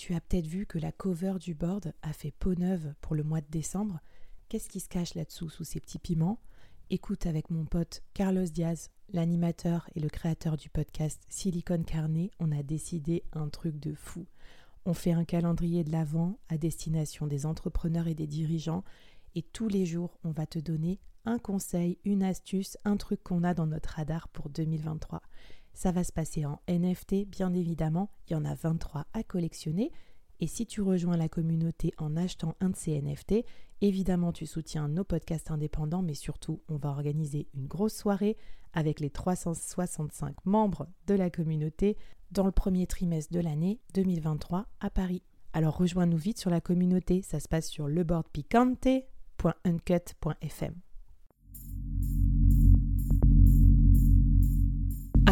Tu as peut-être vu que la cover du board a fait peau neuve pour le mois de décembre. Qu'est-ce qui se cache là-dessous sous ces petits piments? Écoute avec mon pote Carlos Diaz, l'animateur et le créateur du podcast Silicon Carnet, on a décidé un truc de fou. On fait un calendrier de l'Avent à destination des entrepreneurs et des dirigeants et tous les jours, on va te donner un conseil, une astuce, un truc qu'on a dans notre radar pour 2023. Ça va se passer en NFT, bien évidemment, il y en a 23 à collectionner. Et si tu rejoins la communauté en achetant un de ces NFT, évidemment tu soutiens nos podcasts indépendants, mais surtout on va organiser une grosse soirée avec les 365 membres de la communauté dans le premier trimestre de l'année 2023 à Paris. Alors rejoins-nous vite sur la communauté, ça se passe sur leboardpicante.uncut.fm.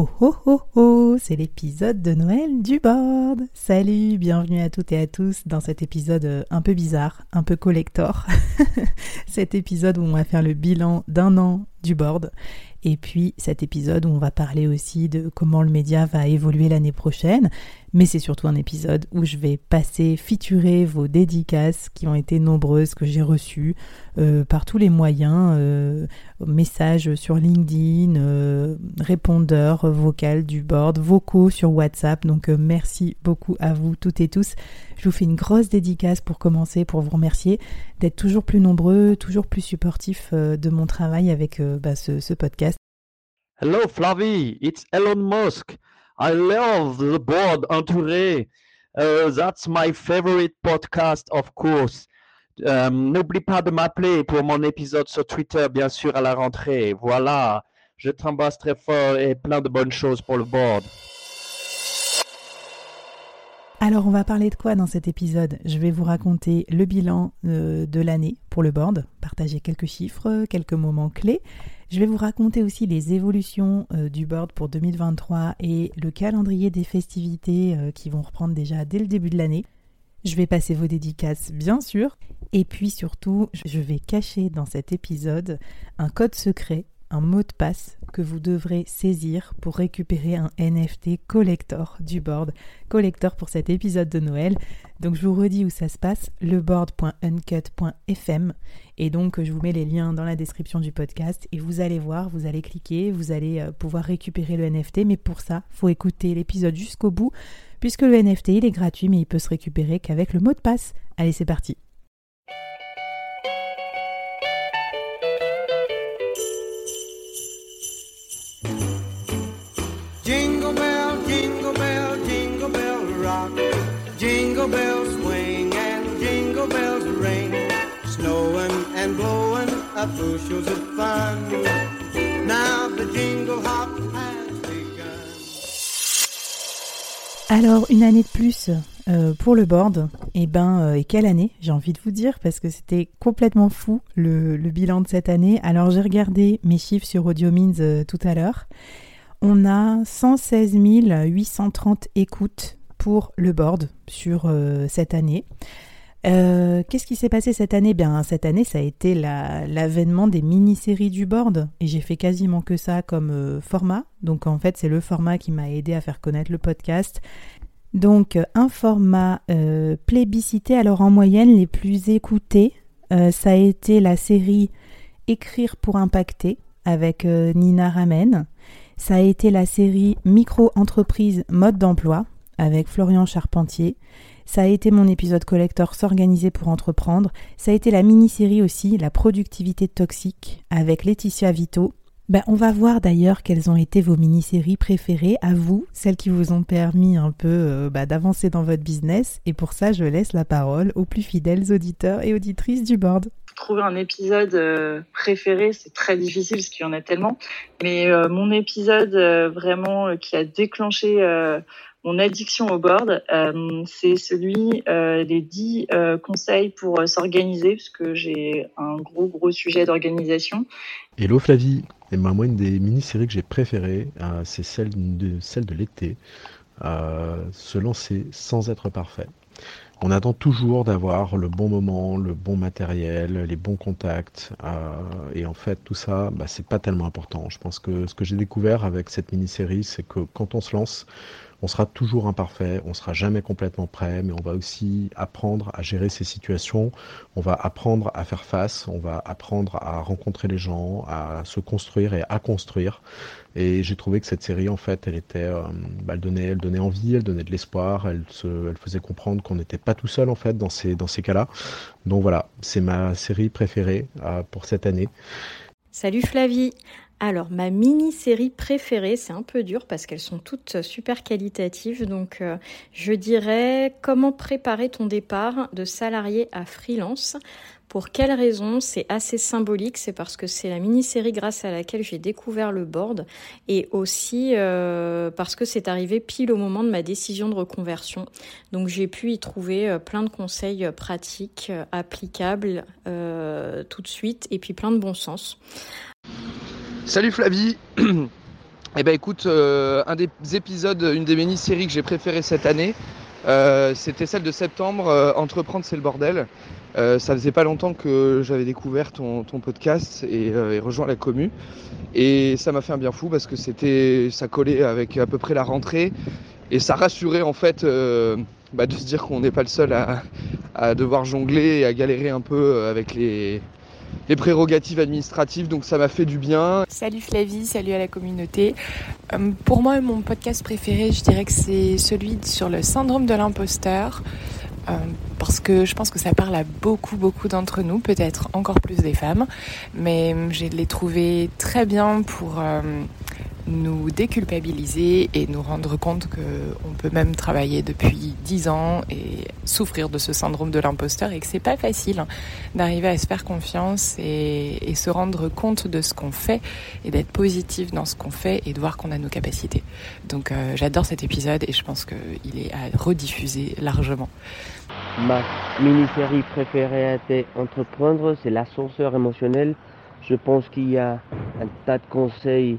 Oh oh oh oh, c'est l'épisode de Noël du board. Salut, bienvenue à toutes et à tous dans cet épisode euh, un peu bizarre, un peu collector. cet épisode où on va faire le bilan d'un an du board et puis cet épisode où on va parler aussi de comment le média va évoluer l'année prochaine. Mais c'est surtout un épisode où je vais passer, fiturer vos dédicaces qui ont été nombreuses, que j'ai reçues euh, par tous les moyens, euh, messages sur LinkedIn, euh, répondeurs vocaux du board, vocaux sur WhatsApp. Donc merci beaucoup à vous toutes et tous. Je vous fais une grosse dédicace pour commencer, pour vous remercier d'être toujours plus nombreux, toujours plus supportifs de mon travail avec bah, ce podcast. Hello Flavie, it's Elon Musk. I love the board entouré. Uh, that's my favorite podcast, of course. Um, N'oublie pas de m'appeler pour mon épisode sur Twitter, bien sûr, à la rentrée. Voilà, je t'embrasse très fort et plein de bonnes choses pour le board. Alors, on va parler de quoi dans cet épisode? Je vais vous raconter le bilan euh, de l'année pour le board, partager quelques chiffres, quelques moments clés. Je vais vous raconter aussi les évolutions euh, du board pour 2023 et le calendrier des festivités euh, qui vont reprendre déjà dès le début de l'année. Je vais passer vos dédicaces, bien sûr. Et puis surtout, je vais cacher dans cet épisode un code secret un mot de passe que vous devrez saisir pour récupérer un NFT collector du board, collector pour cet épisode de Noël. Donc je vous redis où ça se passe, leboard.uncut.fm et donc je vous mets les liens dans la description du podcast et vous allez voir, vous allez cliquer, vous allez euh, pouvoir récupérer le NFT mais pour ça, faut écouter l'épisode jusqu'au bout puisque le NFT il est gratuit mais il peut se récupérer qu'avec le mot de passe. Allez, c'est parti. Alors, une année de plus euh, pour le board. Et eh ben, euh, et quelle année, j'ai envie de vous dire, parce que c'était complètement fou le, bilan de cette année. Alors, j'ai regardé mes chiffres sur AudioMeans euh, tout à l'heure. On a 116 830 écoutes pour le board sur cette année. Euh, qu'est-ce qui s'est passé cette année? Bien, cette année, ça a été l'avènement des mini-séries du board, et j'ai fait quasiment que ça comme euh, format. Donc, en fait, c'est le format qui m'a aidé à faire connaître le podcast. Donc, un format euh, plébiscité. Alors, en moyenne, les plus écoutés, ça a été la série Écrire pour impacter avec euh, Nina Ramen. Ça a été la série Micro-entreprise mode d'emploi avec Florian Charpentier. Ça a été mon épisode collector S'organiser pour entreprendre. Ça a été la mini-série aussi La productivité toxique avec Laetitia Vito. Ben, on va voir d'ailleurs quelles ont été vos mini-séries préférées à vous, celles qui vous ont permis un peu euh, bah, d'avancer dans votre business. Et pour ça, je laisse la parole aux plus fidèles auditeurs et auditrices du board. Trouver un épisode euh, préféré, c'est très difficile parce qu'il y en a tellement. Mais euh, mon épisode vraiment qui a déclenché mon addiction au board, c'est celui des 10 conseils pour s'organiser, parce que j'ai un gros gros sujet d'organisation. Hello Flavie et ben, moi, une des mini-séries que j'ai préférées, euh, c'est celle de, celle de l'été. Euh, se lancer sans être parfait. On attend toujours d'avoir le bon moment, le bon matériel, les bons contacts. Euh, et en fait, tout ça, bah, c'est pas tellement important. Je pense que ce que j'ai découvert avec cette mini-série, c'est que quand on se lance, on sera toujours imparfait, on sera jamais complètement prêt, mais on va aussi apprendre à gérer ces situations, on va apprendre à faire face, on va apprendre à rencontrer les gens, à se construire et à construire. Et j'ai trouvé que cette série, en fait, elle était, euh, bah, elle donnait, elle donnait envie, elle donnait de l'espoir, elle, se, elle faisait comprendre qu'on n'était pas tout seul en fait dans ces, dans ces cas-là. Donc voilà, c'est ma série préférée euh, pour cette année. Salut Flavie. Alors, ma mini-série préférée, c'est un peu dur parce qu'elles sont toutes super qualitatives. Donc, euh, je dirais comment préparer ton départ de salarié à freelance. Pour quelle raison C'est assez symbolique, c'est parce que c'est la mini-série grâce à laquelle j'ai découvert le board et aussi euh, parce que c'est arrivé pile au moment de ma décision de reconversion. Donc j'ai pu y trouver euh, plein de conseils pratiques, applicables tout de suite et puis plein de bon sens. Salut Flavie Eh ben écoute, euh, un des épisodes, une des mini-séries que j'ai préférées cette année, euh, c'était celle de septembre, euh, Entreprendre c'est le bordel. ça faisait pas longtemps que j'avais découvert ton, podcast et, rejoint la commu. Et ça m'a fait un bien fou parce que c'était, ça collait avec à peu près la rentrée et ça rassurait en fait bah, de se dire qu'on n'est pas le seul à, devoir jongler et à galérer un peu avec les, les prérogatives administratives, donc ça m'a fait du bien. Salut Flavie, salut à la communauté. Euh, pour moi, mon podcast préféré, je dirais que c'est celui sur le syndrome de l'imposteur. Euh, parce que je pense que ça parle à beaucoup, beaucoup d'entre nous, peut-être encore plus des femmes, mais je l'ai trouvé très bien pour euh, nous déculpabiliser et nous rendre compte qu'on peut même travailler depuis 10 ans et souffrir de ce syndrome de l'imposteur et que c'est pas facile d'arriver à se faire confiance et, se rendre compte de ce qu'on fait et d'être positif dans ce qu'on fait et de voir qu'on a nos capacités. Donc euh, j'adore cet épisode et je pense qu'il est à rediffuser largement. Ma mini-série préférée a été Entreprendre, c'est l'ascenseur émotionnel. Je pense qu'il y a un tas de conseils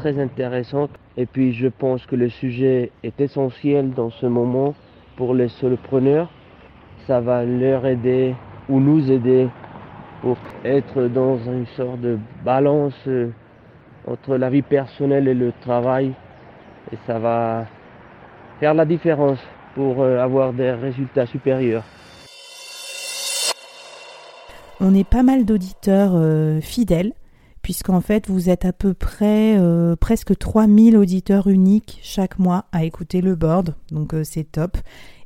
très intéressante. Et puis je pense que le sujet est essentiel dans ce moment pour les solopreneurs. Ça va leur aider ou nous aider pour être dans une sorte de balance euh, entre la vie personnelle et le travail. Et ça va faire la différence pour euh, avoir des résultats supérieurs. On est pas mal d'auditeurs euh, fidèles puisqu'en fait vous êtes à peu près euh, presque 3000 auditeurs uniques chaque mois à écouter le board, donc euh, c'est top.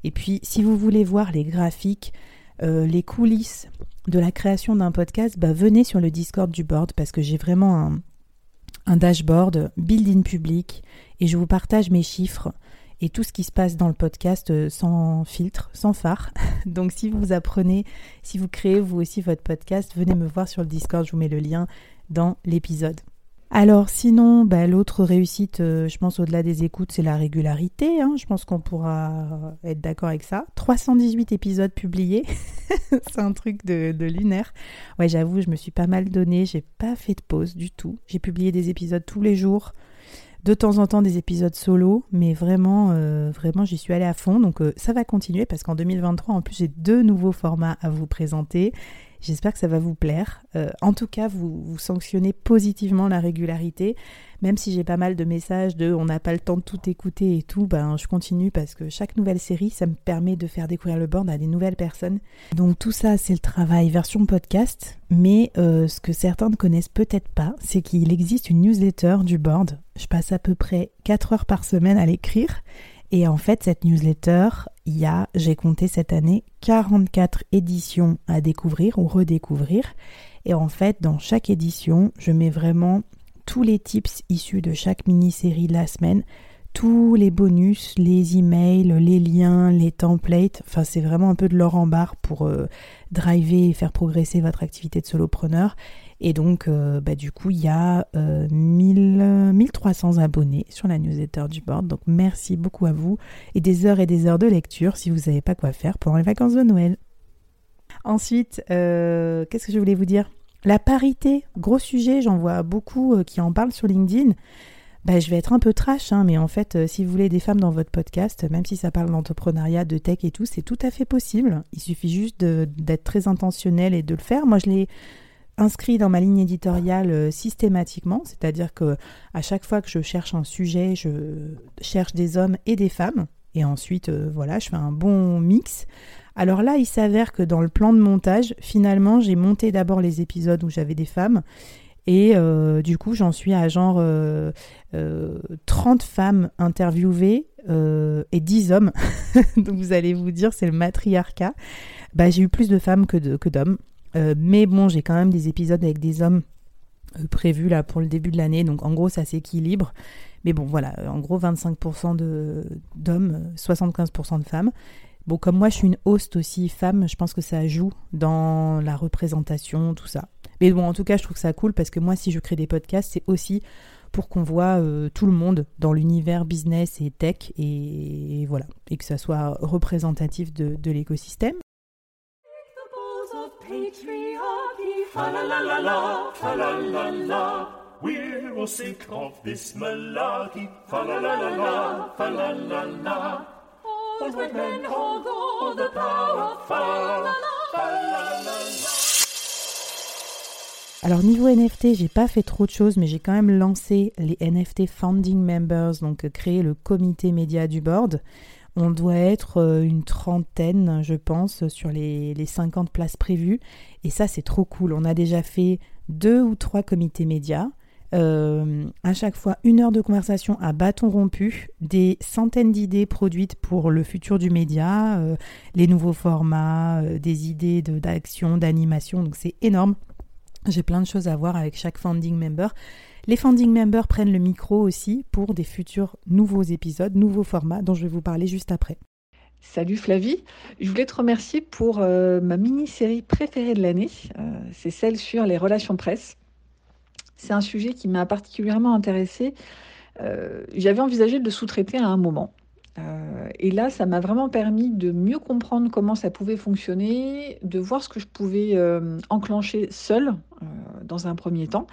Et puis si vous voulez voir les graphiques, euh, les coulisses de la création d'un podcast, bah, venez sur le Discord du board parce que j'ai vraiment un, un dashboard build-in public et je vous partage mes chiffres et tout ce qui se passe dans le podcast sans filtre, sans phare. Donc si vous apprenez, si vous créez vous aussi votre podcast, venez me voir sur le Discord, je vous mets le lien dans l'épisode. Alors sinon, bah, l'autre réussite, euh, je pense au-delà des écoutes, c'est la régularité. Hein. je pense qu'on pourra être d'accord avec ça. 318 épisodes publiés, c'est un truc de, lunaire. Ouais, j'avoue, je me suis pas mal donné, j'ai pas fait de pause du tout. J'ai publié des épisodes tous les jours, de temps en temps des épisodes solo, mais vraiment, euh, vraiment, j'y suis allée à fond. Donc euh, ça va continuer parce qu'en 2023, en plus, j'ai deux nouveaux formats à vous présenter. J'espère que ça va vous plaire. Euh, en tout cas, vous, sanctionnez positivement la régularité. Même si j'ai pas mal de messages de on n'a pas le temps de tout écouter et tout, ben je continue parce que chaque nouvelle série, ça me permet de faire découvrir le board à des nouvelles personnes. Donc tout ça, c'est le travail version podcast. Mais euh, ce que certains ne connaissent peut-être pas, c'est qu'il existe une newsletter du board. Je passe à peu près 4 heures par semaine à l'écrire. Et en fait, cette newsletter, il y a, j'ai compté cette année, 44 éditions à découvrir ou redécouvrir. Et en fait, dans chaque édition, je mets vraiment tous les tips issus de chaque mini-série de la semaine, tous les bonus, les emails, les liens, les templates. Enfin, c'est vraiment un peu de l'or en barre pour euh, driver et faire progresser votre activité de solopreneur. Et donc, euh, bah, du coup, il y a 1300 euh, abonnés sur la newsletter du board. Donc, merci beaucoup à vous et des heures et des heures de lecture si vous n'avez pas quoi faire pendant les vacances de Noël. Ensuite, qu'est-ce que je voulais vous dire? La parité, gros sujet, j'en vois beaucoup euh, qui en parlent sur LinkedIn. Bah, je vais être un peu trash, hein, mais en fait, euh, si vous voulez des femmes dans votre podcast, même si ça parle d'entrepreneuriat, de tech et tout, c'est tout à fait possible. Il suffit juste d'être très intentionnel et de le faire. Moi, je l'ai inscrit dans ma ligne éditoriale euh, systématiquement, c'est-à-dire que à chaque fois que je cherche un sujet, je cherche des hommes et des femmes, et ensuite, voilà, je fais un bon mix. Alors là, il s'avère que dans le plan de montage, finalement, j'ai monté d'abord les épisodes où j'avais des femmes. Et euh, du coup, j'en suis à genre 30 euh, euh, femmes interviewées et 10 hommes. Donc vous allez vous dire, c'est le matriarcat. Bah, j'ai eu plus de femmes que, que d'hommes. mais bon, j'ai quand même des épisodes avec des hommes prévus là pour le début de l'année. Donc en gros, ça s'équilibre. Mais bon, voilà, en gros, 25% d'hommes, 75% de femmes. Bon, comme moi, je suis une host aussi femme, je pense que ça joue dans la représentation, tout ça. Mais bon, en tout cas, je trouve ça cool parce que moi, si je crée des podcasts, c'est aussi pour qu'on voit euh, tout le monde dans l'univers business et tech et, voilà, et que ça soit représentatif de, de l'écosystème. Alors niveau NFT, j'ai pas fait trop de choses, mais j'ai quand même lancé les NFT Founding Members, donc euh, créé le comité média du board. On doit être euh, une trentaine, je pense, sur les, les 50 places prévues. Et ça, c'est trop cool. On a déjà fait deux ou trois comités médias. Euh, à chaque fois une heure de conversation à bâton rompu, des centaines d'idées produites pour le futur du média, euh, les nouveaux formats, des idées d'action, d'animation, donc c'est énorme. J'ai plein de choses à voir avec chaque founding member. Les founding members prennent le micro aussi pour des futurs nouveaux épisodes, nouveaux formats dont je vais vous parler juste après. Salut Flavie, je voulais te remercier pour ma mini-série préférée de l'année. c'est celle sur les relations presse. C'est un sujet qui m'a particulièrement intéressée. Euh, j'avais envisagé de le sous-traiter à un moment. Euh, et là, ça m'a vraiment permis de mieux comprendre comment ça pouvait fonctionner, de voir ce que je pouvais euh, enclencher seul dans un premier temps.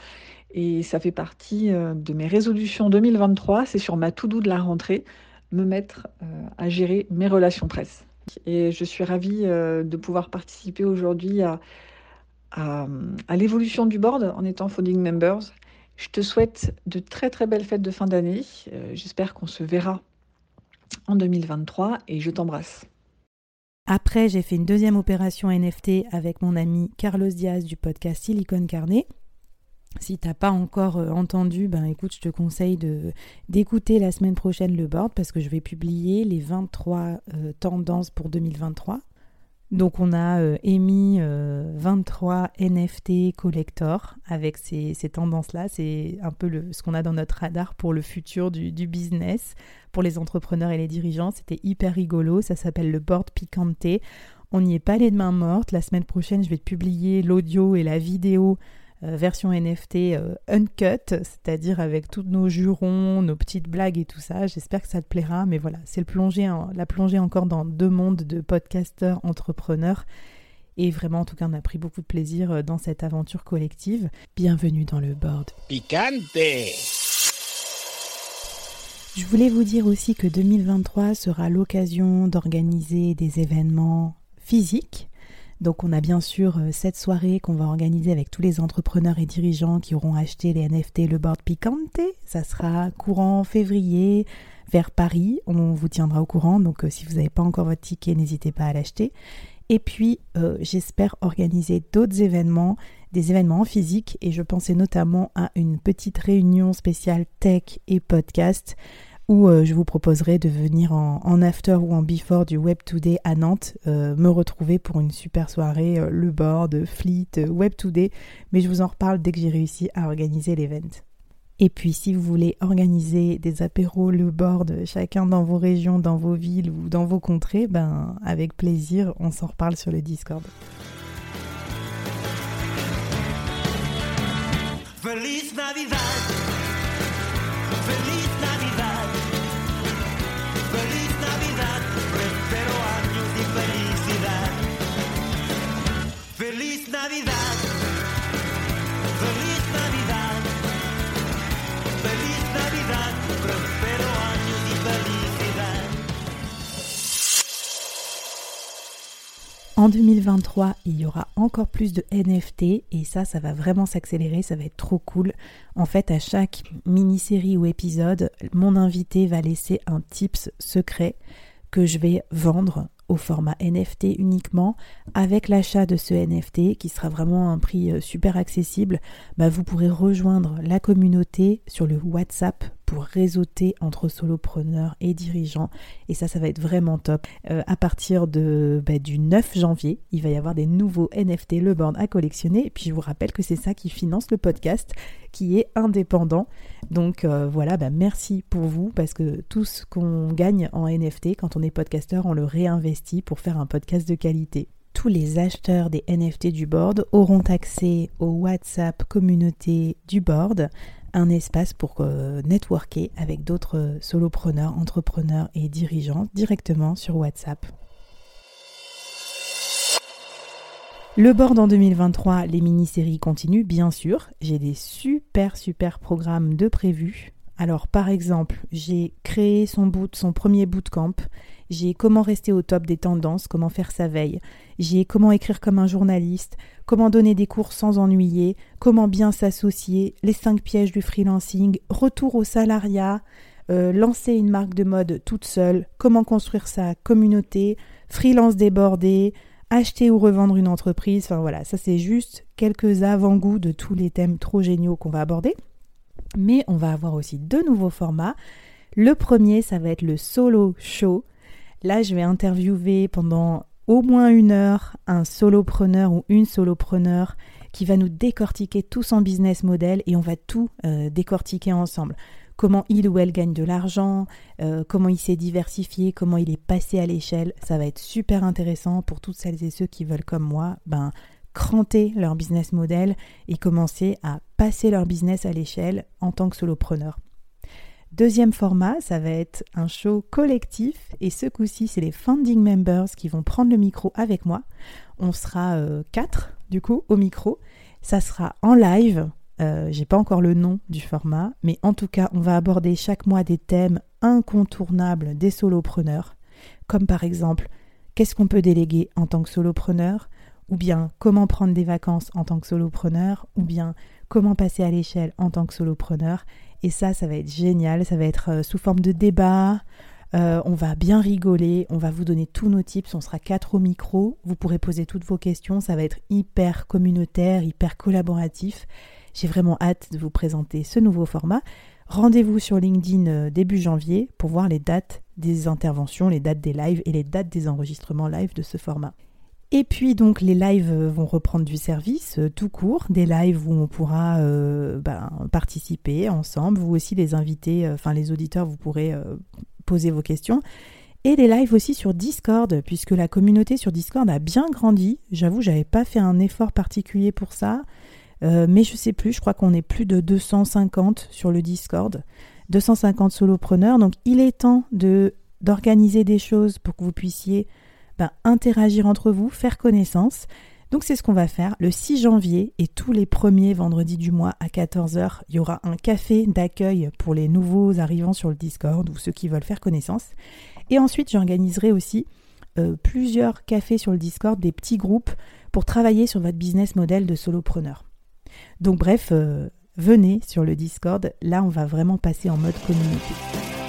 Et ça fait partie de mes résolutions 2023. C'est sur ma to-do de la rentrée, me mettre à gérer mes relations presse. Et je suis ravie de pouvoir participer aujourd'hui à, l'évolution du board en étant founding members. Je te souhaite de très très belles fêtes de fin d'année. Euh, j'espère qu'on se verra en 2023 et je t'embrasse. Après, j'ai fait une deuxième opération NFT avec mon ami Carlos Diaz du podcast Silicon Carnet. Si t'as pas encore euh, entendu, ben écoute, je te conseille d'écouter la semaine prochaine le board parce que je vais publier les 23 euh, tendances pour 2023. Donc on a euh, émis 23 euh, NFT collector avec ces, tendances-là. C'est un peu le, ce qu'on a dans notre radar pour le futur du, business, pour les entrepreneurs et les dirigeants. C'était hyper rigolo. Ça s'appelle le board Picante. On n'y est pas les mains mortes. La semaine prochaine, je vais publier l'audio et la vidéo version NFT euh, uncut, c'est-à-dire avec tous nos jurons, nos petites blagues et tout ça. J'espère que ça te plaira, mais voilà, c'est le plongée, la plongée encore dans deux mondes de podcasteurs entrepreneurs. Et vraiment, en tout cas, on a pris beaucoup de plaisir euh, dans cette aventure collective. Bienvenue dans le board. Picante Je voulais vous dire aussi que 2023 sera l'occasion d'organiser des événements physiques Donc on a bien sûr euh, cette soirée qu'on va organiser avec tous les entrepreneurs et dirigeants qui auront acheté les NFT Le Board Picante. Ça sera courant février vers Paris. On vous tiendra au courant. Donc euh, si vous n'avez pas encore votre ticket, n'hésitez pas à l'acheter. Et puis euh, j'espère organiser d'autres événements, des événements en physique. Et je pensais notamment à une petite réunion spéciale tech et podcast où euh, je vous proposerai de venir en, after ou en before du Web Today à Nantes, euh, me retrouver pour une super soirée, euh, le board, Fleet, Web Today, mais je vous en reparle dès que j'ai réussi à organiser l'event. Et puis si vous voulez organiser des apéros, le board, chacun dans vos régions, dans vos villes ou dans vos contrées, ben avec plaisir, on s'en reparle sur le Discord. En 2023, il y aura encore plus de NFT et ça, ça va vraiment s'accélérer, ça va être trop cool. En fait, à chaque mini-série ou épisode, mon invité va laisser un tips secret que je vais vendre au format NFT uniquement. Avec l'achat de ce NFT, qui sera vraiment un prix euh, super accessible, bah, vous pourrez rejoindre la communauté sur le WhatsApp pour réseauter entre solopreneurs et dirigeants. Et ça, ça va être vraiment top. Euh, à partir de, bah, du 9 janvier, il va y avoir des nouveaux NFT Le Board à collectionner. Puis je vous rappelle que c'est ça qui finance le podcast, qui est indépendant. Donc euh, voilà, bah, merci pour vous, parce que tout ce qu'on gagne en NFT, quand on est podcasteur, on le réinvestit pour faire un podcast de qualité tous les acheteurs des NFT du board auront accès au WhatsApp communauté du board un espace pour euh, networker avec d'autres euh, solopreneurs, entrepreneurs et dirigeants directement sur WhatsApp. Le board en 2023, les mini-séries continuent, bien sûr. J'ai des super, super programmes de prévus. Alors, par exemple, j'ai créé son, boot, son premier bootcamp. J'ai comment rester au top des tendances, comment faire sa veille, j'ai comment écrire comme un journaliste, comment donner des cours sans ennuyer, comment bien s'associer, les cinq pièges du freelancing, retour au salariat, euh, lancer une marque de mode toute seule, comment construire sa communauté, freelance débordé, acheter ou revendre une entreprise, enfin voilà, ça c'est juste quelques avant-goûts de tous les thèmes trop géniaux qu'on va aborder. Mais on va avoir aussi deux nouveaux formats. Le premier, ça va être le solo show. Là, je vais interviewer pendant au moins une heure un solopreneur ou une solopreneur qui va nous décortiquer tout son business model et on va tout euh, décortiquer ensemble. Comment il ou elle gagne de l'argent, euh, comment il s'est diversifié, comment il est passé à l'échelle. Ça va être super intéressant pour toutes celles et ceux qui veulent, comme moi, ben, cranter leur business model et commencer à passer leur business à l'échelle en tant que solopreneur. Deuxième format, ça va être un show collectif et ce coup-ci, c'est les founding members qui vont prendre le micro avec moi. On sera euh, quatre du coup au micro. Ça sera en live. Euh, j'ai pas encore le nom du format, mais en tout cas, on va aborder chaque mois des thèmes incontournables des solopreneurs, comme par exemple qu'est-ce qu'on peut déléguer en tant que solopreneur, ou bien comment prendre des vacances en tant que solopreneur, ou bien comment passer à l'échelle en tant que solopreneur. Et ça, ça va être génial. Ça va être euh, sous forme de débat. Euh, on va bien rigoler. On va vous donner tous nos tips. On sera quatre au micro. Vous pourrez poser toutes vos questions. Ça va être hyper communautaire, hyper collaboratif. J'ai vraiment hâte de vous présenter ce nouveau format. Rendez-vous sur LinkedIn euh, début janvier pour voir les dates des interventions, les dates des lives et les dates des enregistrements live de ce format. Et puis donc les lives vont reprendre du service euh, tout court, des lives où on pourra euh, ben, participer ensemble, vous aussi les invités, euh, enfin les auditeurs, vous pourrez poser vos questions. Et des lives aussi sur Discord, puisque la communauté sur Discord a bien grandi. J'avoue, j'avais pas fait un effort particulier pour ça, mais je sais plus, je crois qu'on est plus de 250 sur le Discord, 250 solopreneurs. Donc il est temps de d'organiser des choses pour que vous puissiez interagir entre vous, faire connaissance. Donc c'est ce qu'on va faire le 6 janvier et tous les premiers vendredis du mois à 14h, il y aura un café d'accueil pour les nouveaux arrivants sur le Discord ou ceux qui veulent faire connaissance. Et ensuite j'organiserai aussi euh, plusieurs cafés sur le Discord, des petits groupes pour travailler sur votre business model de solopreneur. Donc bref, euh, venez sur le Discord, là on va vraiment passer en mode communauté.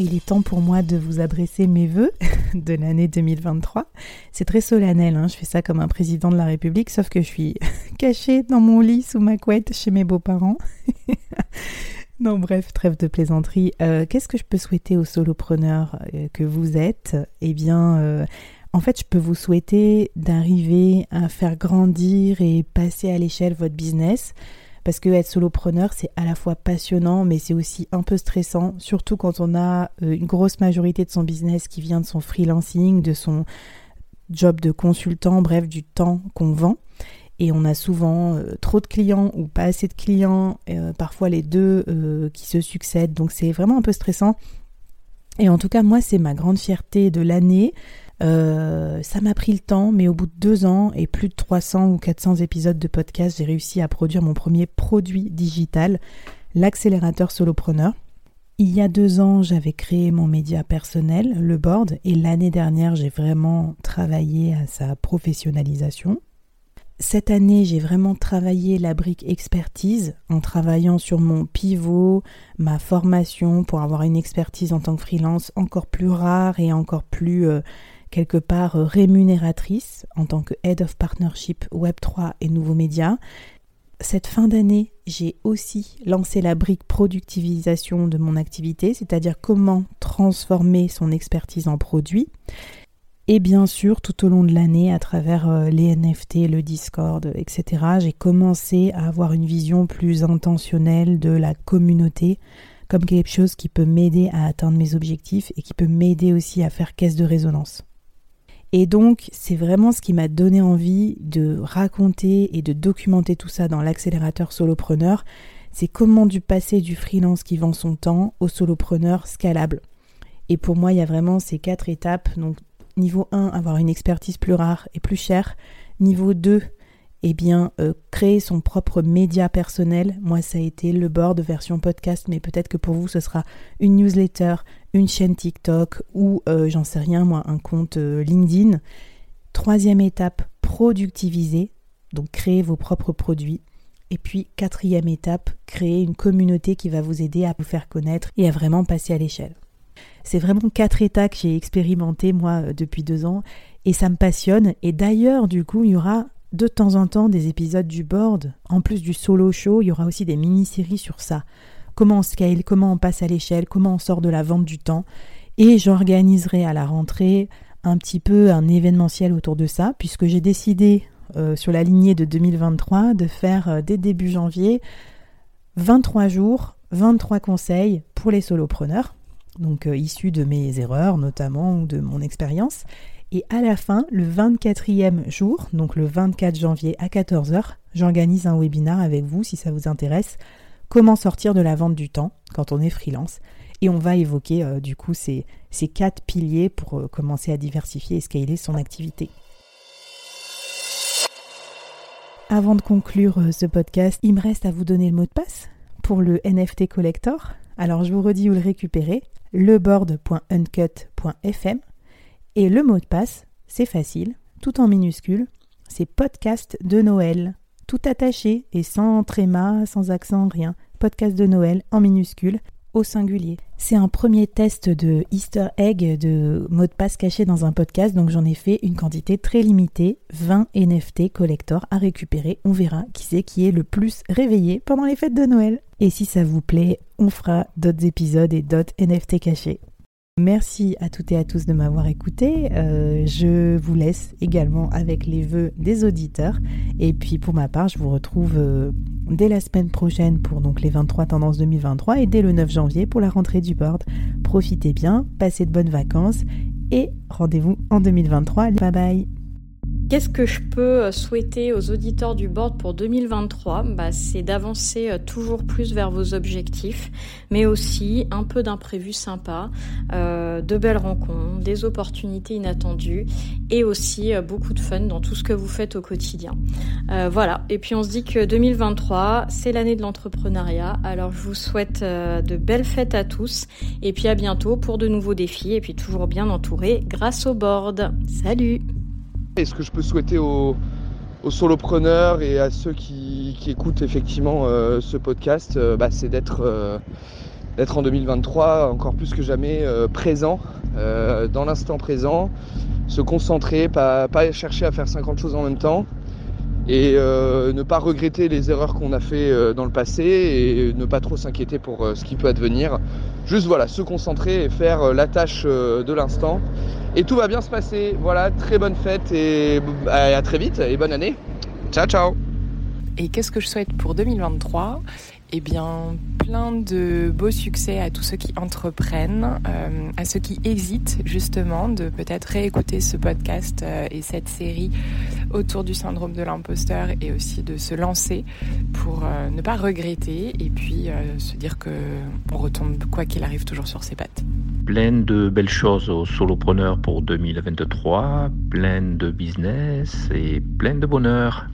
Il est temps pour moi de vous adresser mes voeux de l'année 2023. C'est très solennel, hein. je fais ça comme un président de la République, sauf que je suis cachée dans mon lit sous ma couette chez mes beaux-parents. non, bref, trêve de plaisanterie. Euh, qu'est-ce que je peux souhaiter aux solopreneurs euh, que vous êtes? Eh bien, euh, en fait, je peux vous souhaiter d'arriver à faire grandir et passer à l'échelle votre business parce que être solopreneur, c'est à la fois passionnant, mais c'est aussi un peu stressant, surtout quand on a euh, une grosse majorité de son business qui vient de son freelancing, de son job de consultant, bref, du temps qu'on vend. Et on a souvent euh, trop de clients ou pas assez de clients, euh, parfois les deux qui se succèdent, donc c'est vraiment un peu stressant. Et en tout cas, moi, c'est ma grande fierté de l'année. Euh, ça m'a pris le temps, mais au bout de deux ans et plus de 300 ou 400 épisodes de podcast, j'ai réussi à produire mon premier produit digital, l'accélérateur solopreneur. Il y a deux ans, j'avais créé mon média personnel, le board, et l'année dernière, j'ai vraiment travaillé à sa professionnalisation. Cette année, j'ai vraiment travaillé la brique expertise en travaillant sur mon pivot, ma formation pour avoir une expertise en tant que freelance encore plus rare et encore plus euh, quelque part euh, rémunératrice en tant que Head of Partnership Web3 et Nouveaux Médias. Cette fin d'année, j'ai aussi lancé la brique productivisation de mon activité, c'est-à-dire comment transformer son expertise en produit. Et bien sûr, tout au long de l'année, à travers euh, les NFT, le Discord, etc., j'ai commencé à avoir une vision plus intentionnelle de la communauté comme quelque chose qui peut m'aider à atteindre mes objectifs et qui peut m'aider aussi à faire caisse de résonance. Et donc, c'est vraiment ce qui m'a donné envie de raconter et de documenter tout ça dans l'accélérateur solopreneur. C'est comment du passer du freelance qui vend son temps au solopreneur scalable. Et pour moi, il y a vraiment ces quatre étapes. Donc, niveau 1, avoir une expertise plus rare et plus chère. Niveau 2, eh bien, euh, créer son propre média personnel. Moi, ça a été le board version podcast, mais peut-être que pour vous, ce sera une newsletter, une chaîne TikTok ou, euh, j'en sais rien, moi, un compte euh, LinkedIn. Troisième étape, productiviser, donc créer vos propres produits. Et puis, quatrième étape, créer une communauté qui va vous aider à vous faire connaître et à vraiment passer à l'échelle. C'est vraiment quatre étapes que j'ai expérimenté moi depuis deux ans et ça me passionne. Et d'ailleurs, du coup, il y aura de temps en temps des épisodes du board. En plus du solo show, il y aura aussi des mini-séries sur ça. Comment on scale, comment on passe à l'échelle, comment on sort de la vente du temps. Et j'organiserai à la rentrée un petit peu un événementiel autour de ça, puisque j'ai décidé euh, sur la lignée de 2023 de faire euh, dès début janvier 23 jours, 23 conseils pour les solopreneurs, donc euh, issus de mes erreurs notamment ou de mon expérience. Et à la fin, le 24e jour, donc le 24 janvier à 14h, j'organise un webinar avec vous si ça vous intéresse. Comment sortir de la vente du temps quand on est freelance. Et on va évoquer euh, du coup ces, quatre piliers pour euh, commencer à diversifier et scaler son activité. Avant de conclure euh, ce podcast, il me reste à vous donner le mot de passe pour le NFT Collector. Alors je vous redis où le récupérer, leboard.uncut.fm et le mot de passe, c'est facile, tout en minuscule, c'est podcast de Noël, tout attaché et sans tréma, sans accent, rien. Podcast de Noël en minuscule au singulier. C'est un premier test de Easter egg de mot de passe caché dans un podcast, donc j'en ai fait une quantité très limitée, 20 NFT collector à récupérer. On verra qui c'est qui est le plus réveillé pendant les fêtes de Noël. Et si ça vous plaît, on fera d'autres épisodes et d'autres NFT cachés. Merci à toutes et à tous de m'avoir écouté. Euh, je vous laisse également avec les vœux des auditeurs. Et puis pour ma part, je vous retrouve euh, dès la semaine prochaine pour donc les 23 tendances 2023 et dès le 9 janvier pour la rentrée du board. Profitez bien, passez de bonnes vacances et rendez-vous en 2023. Bye bye Qu'est-ce que je peux euh, souhaiter aux auditeurs du board pour 2023 bah, C'est d'avancer euh, toujours plus vers vos objectifs, mais aussi un peu d'imprévus sympas, euh, de belles rencontres, des opportunités inattendues et aussi beaucoup de fun dans tout ce que vous faites au quotidien. Voilà, et puis on se dit que 2023, c'est l'année de l'entrepreneuriat, alors je vous souhaite de belles fêtes à tous et puis à bientôt pour de nouveaux défis et puis toujours bien entouré grâce au board. Salut et ce que je peux souhaiter aux, solopreneurs et à ceux qui, écoutent effectivement euh, ce podcast, euh, bah, c'est euh, d'être en 2023 encore plus que jamais présent, dans l'instant présent, se concentrer, pas, pas chercher à faire 50 choses en même temps et ne pas regretter les erreurs qu'on a fait dans le passé et ne pas trop s'inquiéter pour ce qui peut advenir. Juste voilà, se concentrer et faire la tâche de l'instant et tout va bien se passer. Voilà, très bonne fête et à très vite et bonne année. Ciao, ciao. Et qu'est-ce que je souhaite pour 2023 eh bien, plein de beaux succès à tous ceux qui entreprennent, euh, à ceux qui hésitent justement de peut-être réécouter ce podcast euh, et cette série autour du syndrome de l'imposteur et aussi de se lancer pour euh, ne pas regretter et puis se dire que on retombe quoi qu'il arrive toujours sur ses pattes. Plein de belles choses aux solopreneurs pour 2023, plein de business et plein de bonheur.